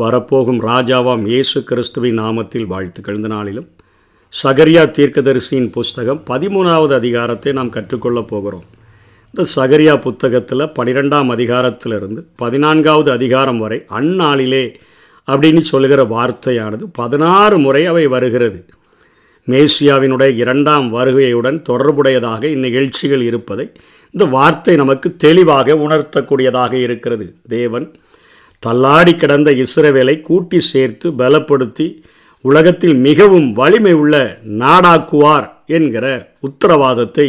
வரப்போகும் ராஜாவாம் இயேசு கிறிஸ்துவின் நாமத்தில் வாழ்த்துக்கள் இந்த நாளிலும் சகரியா தீர்க்கதரிசியின் புஸ்தகம் பதிமூணாவது அதிகாரத்தை நாம் கற்றுக்கொள்ளப் போகிறோம். இந்த சகரியா புத்தகத்தில் பனிரெண்டாம் அதிகாரத்திலிருந்து பதினான்காவது அதிகாரம் வரை அந்நாளிலே அப்படின்னு சொல்லுகிற வார்த்தையானது பதினாறு முறை அவை வருகிறது. மேசியாவினுடைய இரண்டாம் வருகையுடன் தொடர்புடையதாக இந்நிகழ்ச்சிகள் இருப்பதை இந்த வார்த்தை நமக்கு தெளிவாக உணர்த்தக்கூடியதாக இருக்கிறது. தேவன் தள்ளாடி கிடந்த இஸ்ரவேலை கூட்டி சேர்த்து பலப்படுத்தி உலகத்தில் மிகவும் வலிமை உள்ள நாடாக்குவார் என்கிற உத்தரவாதத்தை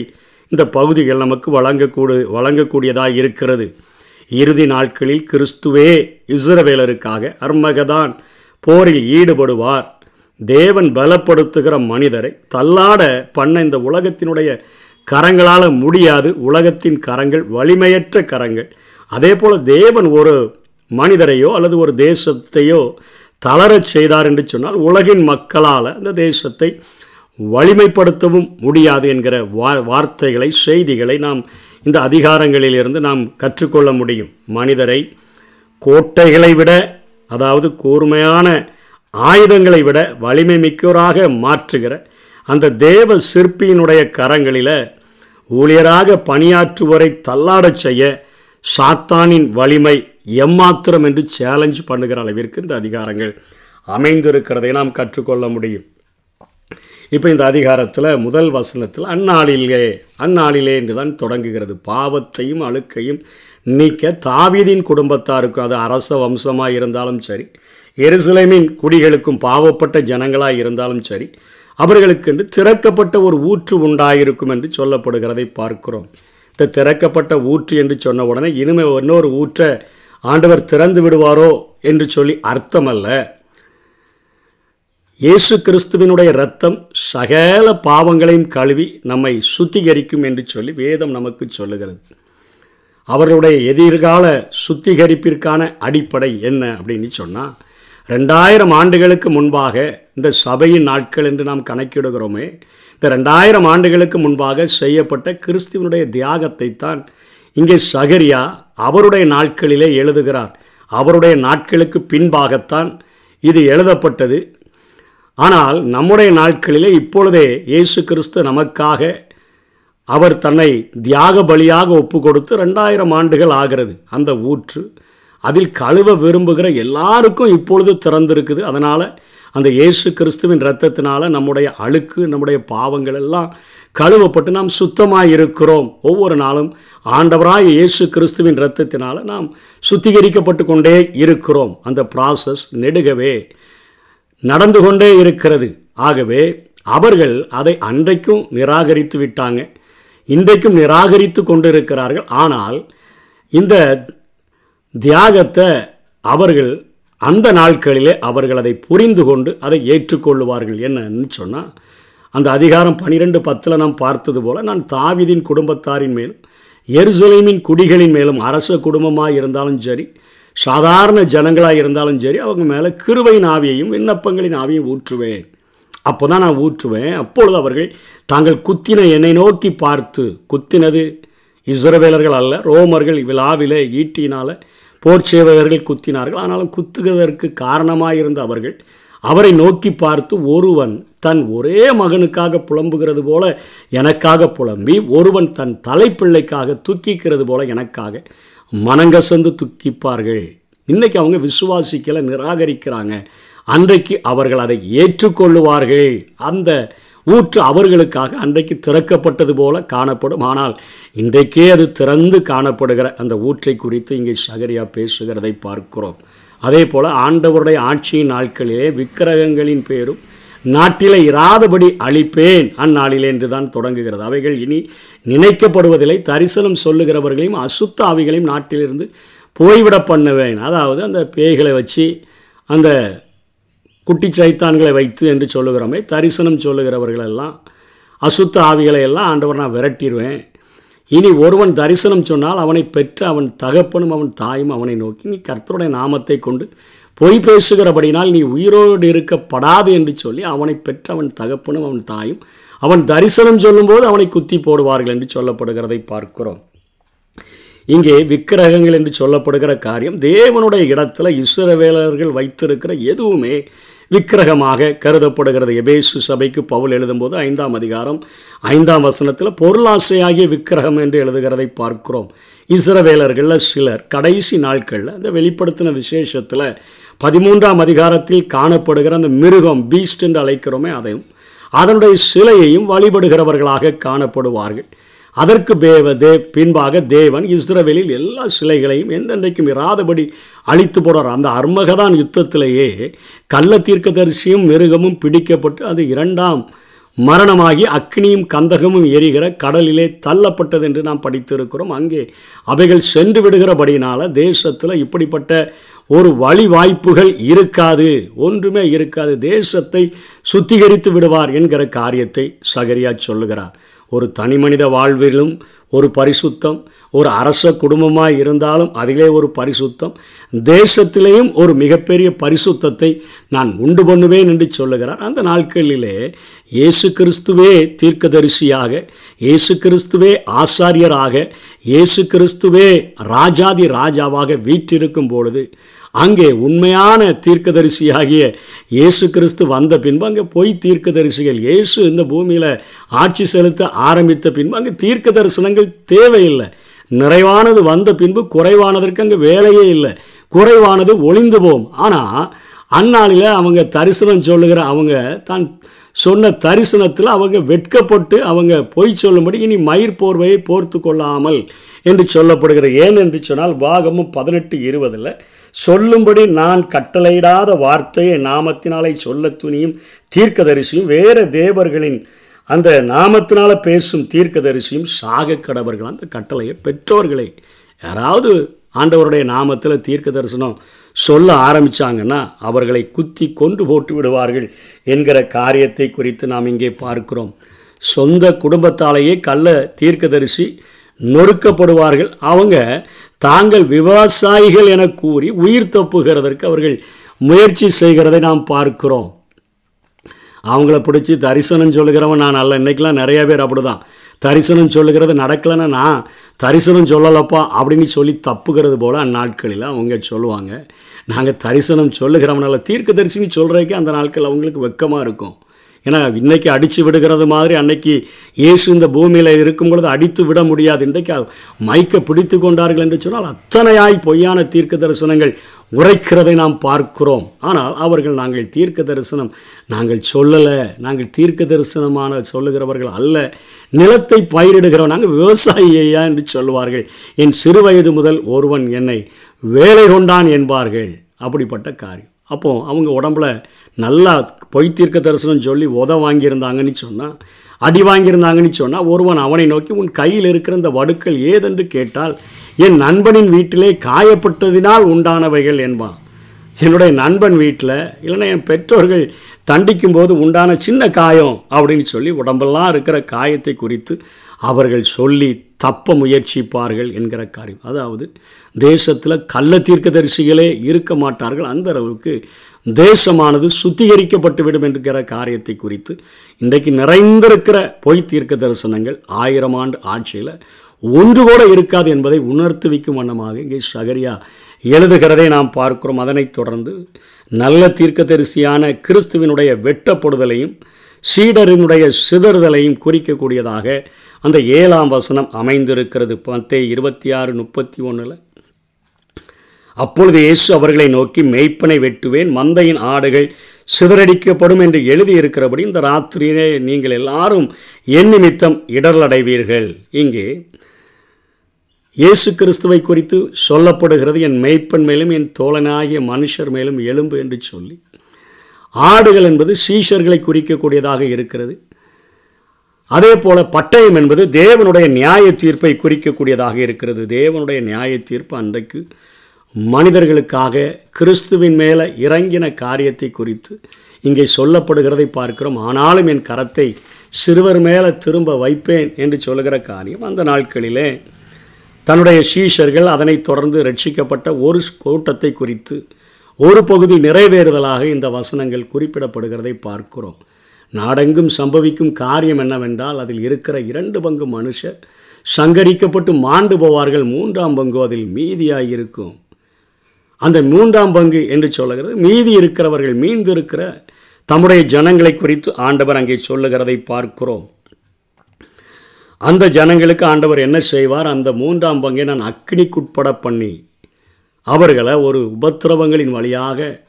இந்த பகுதிகள் நமக்கு வழங்கக்கூடு வழங்கக்கூடியதாக இருக்கிறது. இறுதி நாட்களில் கிறிஸ்துவே இஸ்ரவேலருக்காக அர்மகதான் போரில் ஈடுபடுவார். தேவன் பலப்படுத்துகிற மனிதரை தள்ளாட பண்ண இந்த உலகத்தினுடைய கரங்களால் முடியாது. உலகத்தின் கரங்கள் வலிமையற்ற கரங்கள். அதே போல் தேவன் ஒரு மனிதரையோ அல்லது ஒரு தேசத்தையோ தளரச் செய்தார் என்று சொன்னால் உலகின் மக்களால் அந்த தேசத்தை வலிமைப்படுத்தவும் முடியாது என்கிற வா வார்த்தைகளை செய்திகளை நாம் இந்த அதிகாரங்களிலிருந்து நாம் கற்றுக்கொள்ள முடியும். மனிதரை கோட்டைகளை விட அதாவது கூர்மையான ஆயுதங்களை விட வலிமை மிக்கோராக மாற்றுகிற அந்த தேவ சிற்பியினுடைய கரங்களில் ஊழியராக பணியாற்றுவரை தள்ளாடச் செய்ய சாத்தானின் வலிமை எம்மாத்திரம் என்று சேலஞ்ச் பண்ணுகிற அளவிற்கு இந்த அதிகாரங்கள் அமைந்திருக்கிறதை நாம் கற்றுக்கொள்ள முடியும். இப்போ இந்த அதிகாரத்தில் முதல் வசனத்தில் அந்நாளிலே அந்நாளிலே என்று தான் தொடங்குகிறது. பாவத்தையும் அழுக்கையும் நீக்க தாவீதின் குடும்பத்தாருக்கும் அது அரச வம்சமாக இருந்தாலும் சரி எருசலேமின் குடிகளுக்கும் பாவப்பட்ட ஜனங்களாக இருந்தாலும் சரி அவர்களுக்கென்று திறக்கப்பட்ட ஒரு ஊற்று உண்டாயிருக்கும் என்று சொல்லப்படுகிறதை பார்க்கிறோம். இந்த திறக்கப்பட்ட ஊற்று என்று சொன்ன உடனே இனிமே இன்னொரு ஊற்றை ஆண்டவர் திறந்து விடுவாரோ என்று சொல்லி அர்த்தமல்ல. இயேசு கிறிஸ்துவினுடைய ரத்தம் சகல பாவங்களையும் கழுவி நம்மை சுத்திகரிக்கும் என்று சொல்லி வேதம் நமக்கு சொல்லுகிறது. அவர்களுடைய எதிர்கால சுத்திகரிப்பிற்கான அடிப்படை என்ன அப்படின்னு சொன்னால் ரெண்டாயிரம் ஆண்டுகளுக்கு முன்பாக இந்த சபையின் நாட்கள் என்று நாம் கணக்கிடுகிறோமே இந்த ரெண்டாயிரம் ஆண்டுகளுக்கு முன்பாக செய்யப்பட்ட கிறிஸ்துவனுடைய தியாகத்தை தான் இங்கே சகரியா அவருடைய நாட்களிலே எழுதுகிறார். அவருடைய நாட்களுக்கு பின்பாகத்தான் இது எழுதப்பட்டது. ஆனால் நம்முடைய நாட்களிலே இப்பொழுதே இயேசு கிறிஸ்து நமக்காக அவர் தன்னை தியாக பலியாக ஒப்பு கொடுத்து ரெண்டாயிரம் ஆண்டுகள் ஆகிறது. அந்த ஊற்று அதில் கழுவ விரும்புகிற எல்லாருக்கும் இப்பொழுது திறந்திருக்குது. அதனால் அந்த இயேசு கிறிஸ்துவின் ரத்தத்தினால் நம்முடைய அழுக்கு நம்முடைய பாவங்கள் எல்லாம் கழுவப்பட்டு நாம் சுத்தமாக இருக்கிறோம் ஒவ்வொரு நாளும் ஆண்டவராக இயேசு கிறிஸ்துவின் ரத்தத்தினால் நாம் சுத்திகரிக்கப்பட்டு கொண்டே இருக்கிறோம். அந்த ப்ராசஸ் நெடுகவே நடந்து கொண்டே இருக்கிறது. ஆகவே அவர்கள் அதை அன்றைக்கும் நிராகரித்து விட்டாங்க. இன்றைக்கும் நிராகரித்து கொண்டு இருக்கிறார்கள் ஆனால் இந்த தியாகத்தை அவர்கள் அந்த நாட்களிலே அவர்கள் அதை புரிந்து கொண்டு அதை ஏற்றுக்கொள்ளுவார்கள் என்னன்னு சொன்னால் அந்த அதிகாரம் பனிரெண்டு பத்தில் நாம் பார்த்தது போல் நான் தாவிதின் குடும்பத்தாரின் மேலும் எருசலேமின் குடிகளின் மேலும் அரச குடும்பமாக இருந்தாலும் சரி சாதாரண ஜனங்களாக இருந்தாலும் சரி அவங்க மேலே கிருவையின் ஆவியையும் விண்ணப்பங்களின் ஆவியையும் ஊற்றுவேன். அப்போ தான் நான் ஊற்றுவேன். அப்பொழுது அவர்கள் தாங்கள் குத்தின என்னை நோக்கி பார்த்து குத்தினது இஸ்ரவேலர்கள் அல்ல ரோமர்கள் விழாவிலே ஈட்டினால் போர் சேவகர்கள் குத்தினார்கள். ஆனாலும் குத்துவதற்கு காரணமாக இருந்த அவர்கள் அவரை நோக்கி பார்த்து ஒருவன் தன் ஒரே மகனுக்காக புலம்புகிறது போல எனக்காக புலம்பி ஒருவன் தன் தலைப்பிள்ளைக்காக துக்கிக்கிறது போல எனக்காக மனங்கசந்து துக்கிப்பார்கள். இன்றைக்கி அவங்க விசுவாசிக்கலை நிராகரிக்கிறாங்க. அன்றைக்கு அவர்கள் அதை ஏற்றுக்கொள்ளுவார்கள். அந்த ஊற்று அவர்களுக்காக அன்றைக்கு திறக்கப்பட்டது போல காணப்படும். ஆனால் இன்றைக்கே அது திறந்து காணப்படுகிற அந்த ஊற்றை குறித்து இங்கே சகரியா பேசுகிறதை பார்க்கிறோம். அதே போல் ஆண்டவருடைய ஆட்சியின் நாட்களிலே விக்கிரகங்களின் பேரும் நாட்டிலே இராதபடி அழிப்பேன் அந்நாளிலே என்று தான் தொடங்குகிறது. அவைகள் இனி நினைக்கப்படுவதில்லை. தரிசனம் சொல்லுகிறவர்களையும் அசுத்த ஆவிகளையும் நாட்டிலிருந்து போய்விட பண்ணுவேன். அதாவது அந்த பேய்களை வச்சு அந்த குட்டி சைத்தான்களை வைத்து என்று சொல்லுகிறோமே தரிசனம் சொல்லுகிறவர்களெல்லாம் அசுத்த ஆவிகளை எல்லாம் ஆண்டவர் நான் விரட்டிடுவேன் இனி ஒருவன் தரிசனம் சொன்னால் அவனை பெற்று அவன் தகப்பனும் அவன் தாயும் அவனை நோக்கி நீ கர்த்தருடைய நாமத்தை கொண்டு பொய் பேசுகிறபடினால் நீ உயிரோடு இருக்கப்படாது என்று சொல்லி அவனை பெற்று அவன் தகப்பனும் அவன் தாயும் அவன் தரிசனம் சொல்லும்போது அவனை குத்தி போடுவார்கள் என்று சொல்லப்படுகிறதை பார்க்கிறோம். இங்கே விக்கிரகங்கள் என்று சொல்லப்படுகிற காரியம் தேவனுடைய இடத்துல இஸ்ரவேலர்கள் வைத்திருக்கிற எதுவுமே விக்கிரகமாக கருதப்படுகிறது. எபேசு சபைக்கு பவுல் எழுதும்போது ஐந்தாம் அதிகாரம் ஐந்தாம் வசனத்தில் பொருளாசையாகிய விக்கிரகம் என்று எழுதுகிறதை பார்க்கிறோம். இஸ்ரவேலர்களில் சிலர் கடைசி நாட்களில் அந்த வெளிப்படுத்தின விசேஷத்தில் பதிமூன்றாம் அதிகாரத்தில் காணப்படுகிற அந்த மிருகம் பீஸ்ட் என்று அழைக்கிறோமே அதையும் அதனுடைய சிலையையும் வழிபடுகிறவர்களாக காணப்படுவார்கள். அதற்கு தேவதே பின்பாக தேவன் இஸ்ரவேலில் எல்லா சிலைகளையும் என்றென்றைக்கும் இராதபடி அழித்து போடுறார். அந்த அர்மகதான் யுத்தத்திலேயே கள்ள தீர்க்கதரிசியும் மிருகமும் பிடிக்கப்பட்டு அது இரண்டாம் மரணமாகி அக்னியும் கந்தகமும் எரிகிற கடலிலே தள்ளப்பட்டது என்று நாம் படித்திருக்கிறோம். அங்கே அவைகள் சென்று விடுகிறபடினால தேசத்தில் இப்படிப்பட்ட ஒரு வழி வாய்ப்புகள் இருக்காது. ஒன்றுமே இருக்காது. தேசத்தை சுத்திகரித்து விடுவார் என்கிற காரியத்தை சகரியா சொல்லுகிறார். ஒரு தனி மனித வாழ்விலும் ஒரு பரிசுத்தம் ஒரு அரச குடும்பமாக இருந்தாலும் அதிலே ஒரு பரிசுத்தம். தேசத்திலேயும் ஒரு மிகப்பெரிய பரிசுத்தத்தை நான் உண்டு பண்ணுவேன் என்று சொல்லுகிறார். அந்த நாட்களிலே இயேசு கிறிஸ்துவே தீர்க்கதரிசியாக இயேசு கிறிஸ்துவே ஆசாரியராக இயேசு கிறிஸ்துவே ராஜாதி ராஜாவாக வீற்றிருக்கும் பொழுது அங்கே உண்மையான தீர்க்கதரிசியாகிய இயேசு கிறிஸ்து வந்த பின்பு அங்கே பொய் தீர்க்கதரிசிகள் இயேசு இந்த பூமியில் ஆட்சி செலுத்த ஆரம்பித்த பின்பு அங்கே தீர்க்க தரிசனங்கள் தேவையில்லை. நிறைவானது வந்த பின்பு குறைவானதற்கு அங்கே வேலையே இல்லை. குறைவானது ஒளிந்து போம். ஆனால் அந்நாளில் அவங்க தரிசனம் சொல்லுகிற அவங்க தான் சொன்ன தரிசனத்தில் அவங்க வெட்கப்பட்டு அவங்க பொய் சொல்லும்படி இனி மயிர் போர்வையை போர்த்து கொள்ளாமல் என்று சொல்லப்படுகிற. ஏன் என்று சொன்னால் பாகமும் பதினெட்டு இருபதில் சொல்லும்படி நான் கட்டளையிடாத வார்த்தையை நாமத்தினாலே சொல்ல துணியும் தீர்க்கதரிசியும் வேறு தேவர்களின் அந்த நாமத்தினால் பேசும் தீர்க்கதரிசியும் சாக கடவர்கள். அந்த கட்டளையை பெற்றோர்களை யாராவது ஆண்டவருடைய நாமத்தில் தீர்க்க தரிசனம் சொல்ல ஆரம்பித்தாங்கன்னா அவர்களை குத்தி கொண்டு போட்டு விடுவார்கள் என்கிற காரியத்தை குறித்து நாம் இங்கே பார்க்கிறோம். சொந்த குடும்பத்தாலேயே கள்ள தீர்க்கதரிசி நொறுக்கப்படுவார்கள். அவங்க தாங்கள் விவசாயிகள் என கூறி உயிர் தப்புகிறதற்கு அவர்கள் முயற்சி செய்கிறதை நாம் பார்க்கிறோம். அவங்கள பிடிச்சி தரிசனம் சொல்லுகிறவன் நான் நல்ல இன்றைக்கெலாம் நிறைய பேர் அப்படி தான் தரிசனம் சொல்லுகிறது நடக்கலைன்னா நான் தரிசனம் சொல்லலப்பா அப்படின்னு சொல்லி தப்புகிறது போல் அந்நாட்களில் அவங்க சொல்லுவாங்க. நாங்கள் தரிசனம் சொல்லுகிறவனால தீர்க்க தரிசனம் சொல்கிறதுக்கே அந்த நாட்கள் அவங்களுக்கு வெக்கமாக இருக்கும். ஏன்னா இன்னைக்கு அடித்து விடுகிறது மாதிரி அன்னைக்கு இயேசு இந்த பூமியில் இருக்கும் பொழுது அடித்து விட முடியாது. இன்றைக்கு மைக்கை பிடித்து கொண்டார்கள் என்று சொன்னால் அத்தனையாய் பொய்யான தீர்க்க தரிசனங்கள் உரைக்கிறதை நாம் பார்க்கிறோம். ஆனால் அவர்கள் நாங்கள் தீர்க்க தரிசனம் நாங்கள் சொல்லலை நாங்கள் தீர்க்க தரிசனமான சொல்லுகிறவர்கள் அல்ல. நிலத்தை பயிரிடுகிறோம் நாங்கள் விவசாயியா என்று சொல்லுவார்கள் என் சிறு வயது முதல் ஒருவன் என்னை வேலை கொண்டான் என்பார்கள். அப்படிப்பட்ட காரியம். அப்போ அவங்க உடம்புல நல்லா பொய் தீர்க்க தரிசனம் சொல்லி உத வாங்கியிருந்தாங்கன்னு சொன்னால் அடி வாங்கியிருந்தாங்கன்னு சொன்னால் ஒருவன் அவனை நோக்கி உன் கையில் இருக்கிற இந்த வடுக்கள் ஏதென்று கேட்டால் என் நண்பனின் வீட்டிலே காயப்பட்டதினால் உண்டானவைகள் என்பான். என்னுடைய நண்பன் வீட்டில் இல்லைன்னா என் பெற்றோர்கள் தண்டிக்கும் போது உண்டான சின்ன காயம் அப்படின்னு சொல்லி உடம்பெல்லாம் இருக்கிற காயத்தை குறித்து அவர்கள் சொல்லி தப்ப முயற்சிப்பார்கள் என்கிற காரியம். அதாவது தேசத்தில் கள்ள தீர்க்கதரிசிகளே இருக்க மாட்டார்கள். அந்த அளவுக்கு தேசமானது சுத்திகரிக்கப்பட்டு விடும் என்கிற காரியத்தை குறித்து இன்றைக்கு நிறைந்திருக்கிற பொய் தீர்க்க தரிசனங்கள் ஆயிரம் ஆண்டு ஆட்சியில் ஒன்று கூட இருக்காது என்பதை உணர்த்துவிக்கும் வண்ணமாக இங்கே சகரியா எழுதுகிறதை நாம் பார்க்கிறோம். அதனைத் தொடர்ந்து நல்ல தீர்க்கதரிசியான கிறிஸ்துவினுடைய வெட்டப்படுதலையும் சீடரினுடைய சிதறுதலையும் குறிக்கக்கூடியதாக அந்த ஏழாம் வசனம் அமைந்திருக்கிறது. பத்தே இருபத்தி ஆறு முப்பத்தி ஒன்றில் அப்பொழுது இயேசு அவர்களை நோக்கி மெய்ப்பனை வெட்டுவேன் மந்தையின் ஆடுகள் சிதறடிக்கப்படும் என்று எழுதியிருக்கிறபடி இந்த ராத்திரியிலே நீங்கள் எல்லாரும் என் நிமித்தம் இடர்லடைவீர்கள் இங்கே இயேசு கிறிஸ்துவை குறித்து சொல்லப்படுகிறது என் மெய்ப்பன் மேலும் என் தோழனாகிய மனுஷர் மேலும் எலும்பு என்று சொல்லி. ஆடுகள் என்பது சீஷர்களை குறிக்கக்கூடியதாக இருக்கிறது. அதே போல பட்டயம் என்பது தேவனுடைய நியாய தீர்ப்பை குறிக்கக்கூடியதாக இருக்கிறது. தேவனுடைய நியாய தீர்ப்பு அன்றைக்கு மனிதர்களுக்காக கிறிஸ்துவின் மேலே இறங்கின காரியத்தை குறித்து இங்கே சொல்லப்படுகிறதை பார்க்கிறோம். ஆனாலும் என் கரத்தை சிறுவர் மேலே திரும்ப வைப்பேன் என்று சொல்லுகிற காரியம் அந்த நாட்களிலே தன்னுடைய சீஷர்கள் அதனைத் தொடர்ந்து ரட்சிக்கப்பட்ட ஒரு கூட்டத்தை குறித்து ஒரு பகுதி நிறைவேறுதலாக இந்த வசனங்கள் குறிப்பிடப்படுகிறதை பார்க்கிறோம். நாடெங்கும் சம்பவிக்கும் காரியம் என்னவென்றால் அதில் இருக்கிற இரண்டு பங்கு மனுஷர் சங்கரிக்கப்பட்டு மாண்டு போவார்கள். மூன்றாம் பங்கு அதில் மீதியாயிருக்கும் அந்த மூன்றாம் பங்கு என்று சொல்லுகிறது மீதி இருக்கிறவர்கள் மீந்து இருக்கிற தம்முடைய ஜனங்களை குறித்து ஆண்டவர் அங்கே சொல்லுகிறதை பார்க்கிறோம். அந்த ஜனங்களுக்கு ஆண்டவர் என்ன செய்வார்? அந்த மூன்றாம் பங்கை நான் அக்னிக்குட்பட பண்ணி அவர்களை ஒரு உபத்திரவங்களின் வழியாக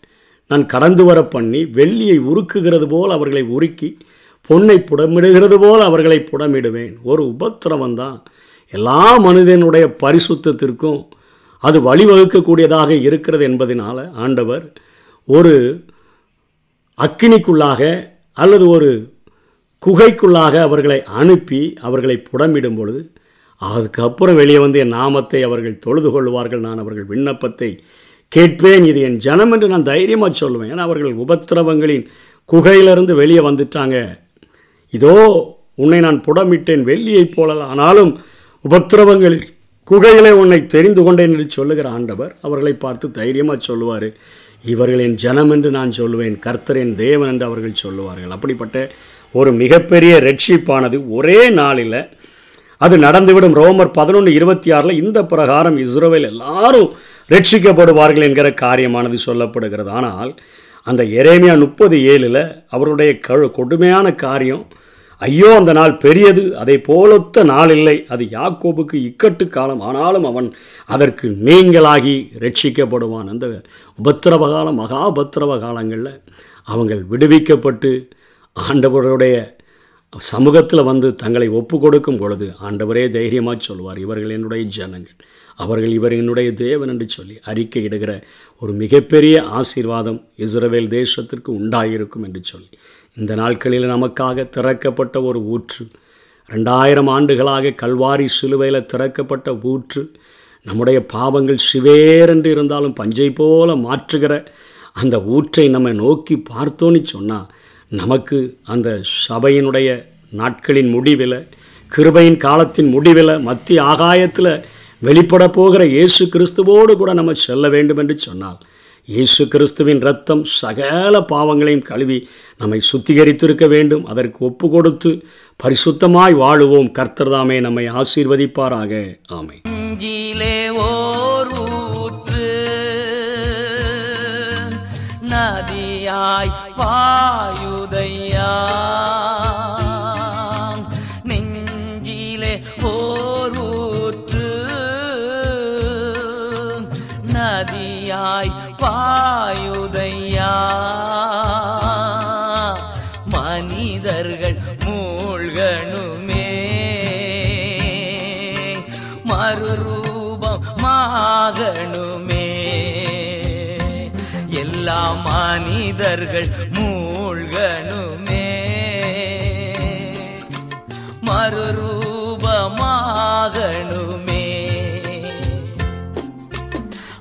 நான் கடந்து வர பண்ணி வெள்ளியை உருக்குகிறது போல் அவர்களை உருக்கி பொன்னை புடமிடுகிறது போல் அவர்களை புடமிடுவேன். ஒரு உபத்திரவம் தான். எல்லா மனிதனுடைய பரிசுத்தத்திற்கும் அது வழிவகுக்கக்கூடியதாக இருக்கிறது என்பதனால் ஆண்டவர் ஒரு அக்கினிக்குள்ளாக அல்லது ஒரு குகைக்குள்ளாக அவர்களை அனுப்பி அவர்களை புடமிடும் பொழுது அதுக்கப்புறம் வெளியே வந்து என் நாமத்தை அவர்கள் தொழுது கொள்வார்கள் நான் அவர்கள் விண்ணப்பத்தை கேட்பேன். இது என் ஜனம் என்று நான் தைரியமாக சொல்லுவேன். ஏன்னா அவர்கள் உபத்திரவங்களின் குகையிலிருந்து வெளியே வந்துட்டாங்க. இதோ உன்னை நான் புடமிட்டேன் வெள்ளியைப் போல. ஆனாலும் உபத்திரவங்களில் குகையிலே உன்னை தெரிந்து கொண்டேன் என்று சொல்லுகிற ஆண்டவர் அவர்களை பார்த்து தைரியமாக சொல்லுவார். இவர்களின் ஜனம் என்று நான் சொல்லுவேன். கர்த்தரின் தேவன் என்று அவர்கள் சொல்லுவார்கள். அப்படிப்பட்ட ஒரு மிகப்பெரிய ரட்சிப்பானது ஒரே நாளில் அது நடந்துவிடும். ரோமர் பதினொன்று இருபத்தி ஆறில் இந்த பிரகாரம் இஸ்ரோவேல் எல்லாரும் ரட்சிக்கப்படுவார்கள் என்கிற காரியமானது சொல்லப்படுகிறது. ஆனால் அந்த எரேமியா முப்பது ஏழில் அவருடைய கழு கொடுமையான காரியம் ஐயோ அந்த நாள் பெரியது அதை போலொத்த நாள் இல்லை அது யாக்கோபுக்கு இக்கட்டு காலம் ஆனாலும் அவன் அதற்கு நீங்களாகி ரட்சிக்கப்படுவான். அந்த உபத்திரவ காலம் மகாபத்திரவ காலங்களில் அவங்கள் விடுவிக்கப்பட்டு ஆண்டவருடைய சமூகத்தில் வந்து தங்களை ஒப்பு கொடுக்கும் பொழுது ஆண்டவரே தைரியமாக சொல்வார் இவர்கள் என்னுடைய ஜனங்கள். அவர்கள் இவர் என்னுடைய தேவன் என்று சொல்லி அறிக்கை இடுகிற ஒரு மிகப்பெரிய ஆசீர்வாதம் இஸ்ரவேல் தேசத்திற்கு உண்டாயிருக்கும் என்று சொல்லி. இந்த நாட்களில் நமக்காக திறக்கப்பட்ட ஒரு ஊற்று ரெண்டாயிரம் ஆண்டுகளாக கல்வாரி சிலுவையில் திறக்கப்பட்ட ஊற்று நம்முடைய பாவங்கள் சிவேரென்று இருந்தாலும் பஞ்சை போல மாற்றுகிற அந்த ஊற்றை நம்ம நோக்கி பார்த்தோன்னு சொன்னால் நமக்கு அந்த சபையினுடைய நாட்களின் முடிவில் கிருபையின் காலத்தின் முடிவில் மத்திய ஆகாயத்தில் வெளிப்பட போகிற இயேசு கிறிஸ்துவோடு கூட நம்ம செல்ல வேண்டும் என்று சொன்னால் இயேசு கிறிஸ்துவின் ரத்தம் சகல பாவங்களையும் கழுவி நம்மை சுத்திகரித்திருக்க வேண்டும். அதற்கு ஒப்பு கொடுத்து பரிசுத்தமாய் வாழுவோம். கர்த்தர்தாமே நம்மை ஆசீர்வதிப்பாராக. ஆமை நதியாய் வாயு நெஞ்சிலே ஓர் ஊற்று. நதியாய் பாயுதையா. மனிதர்கள் மூழ்கணுமே. மறுரூபமாகணுமே எல்லா மனிதர்கள் மூழ்கணுமே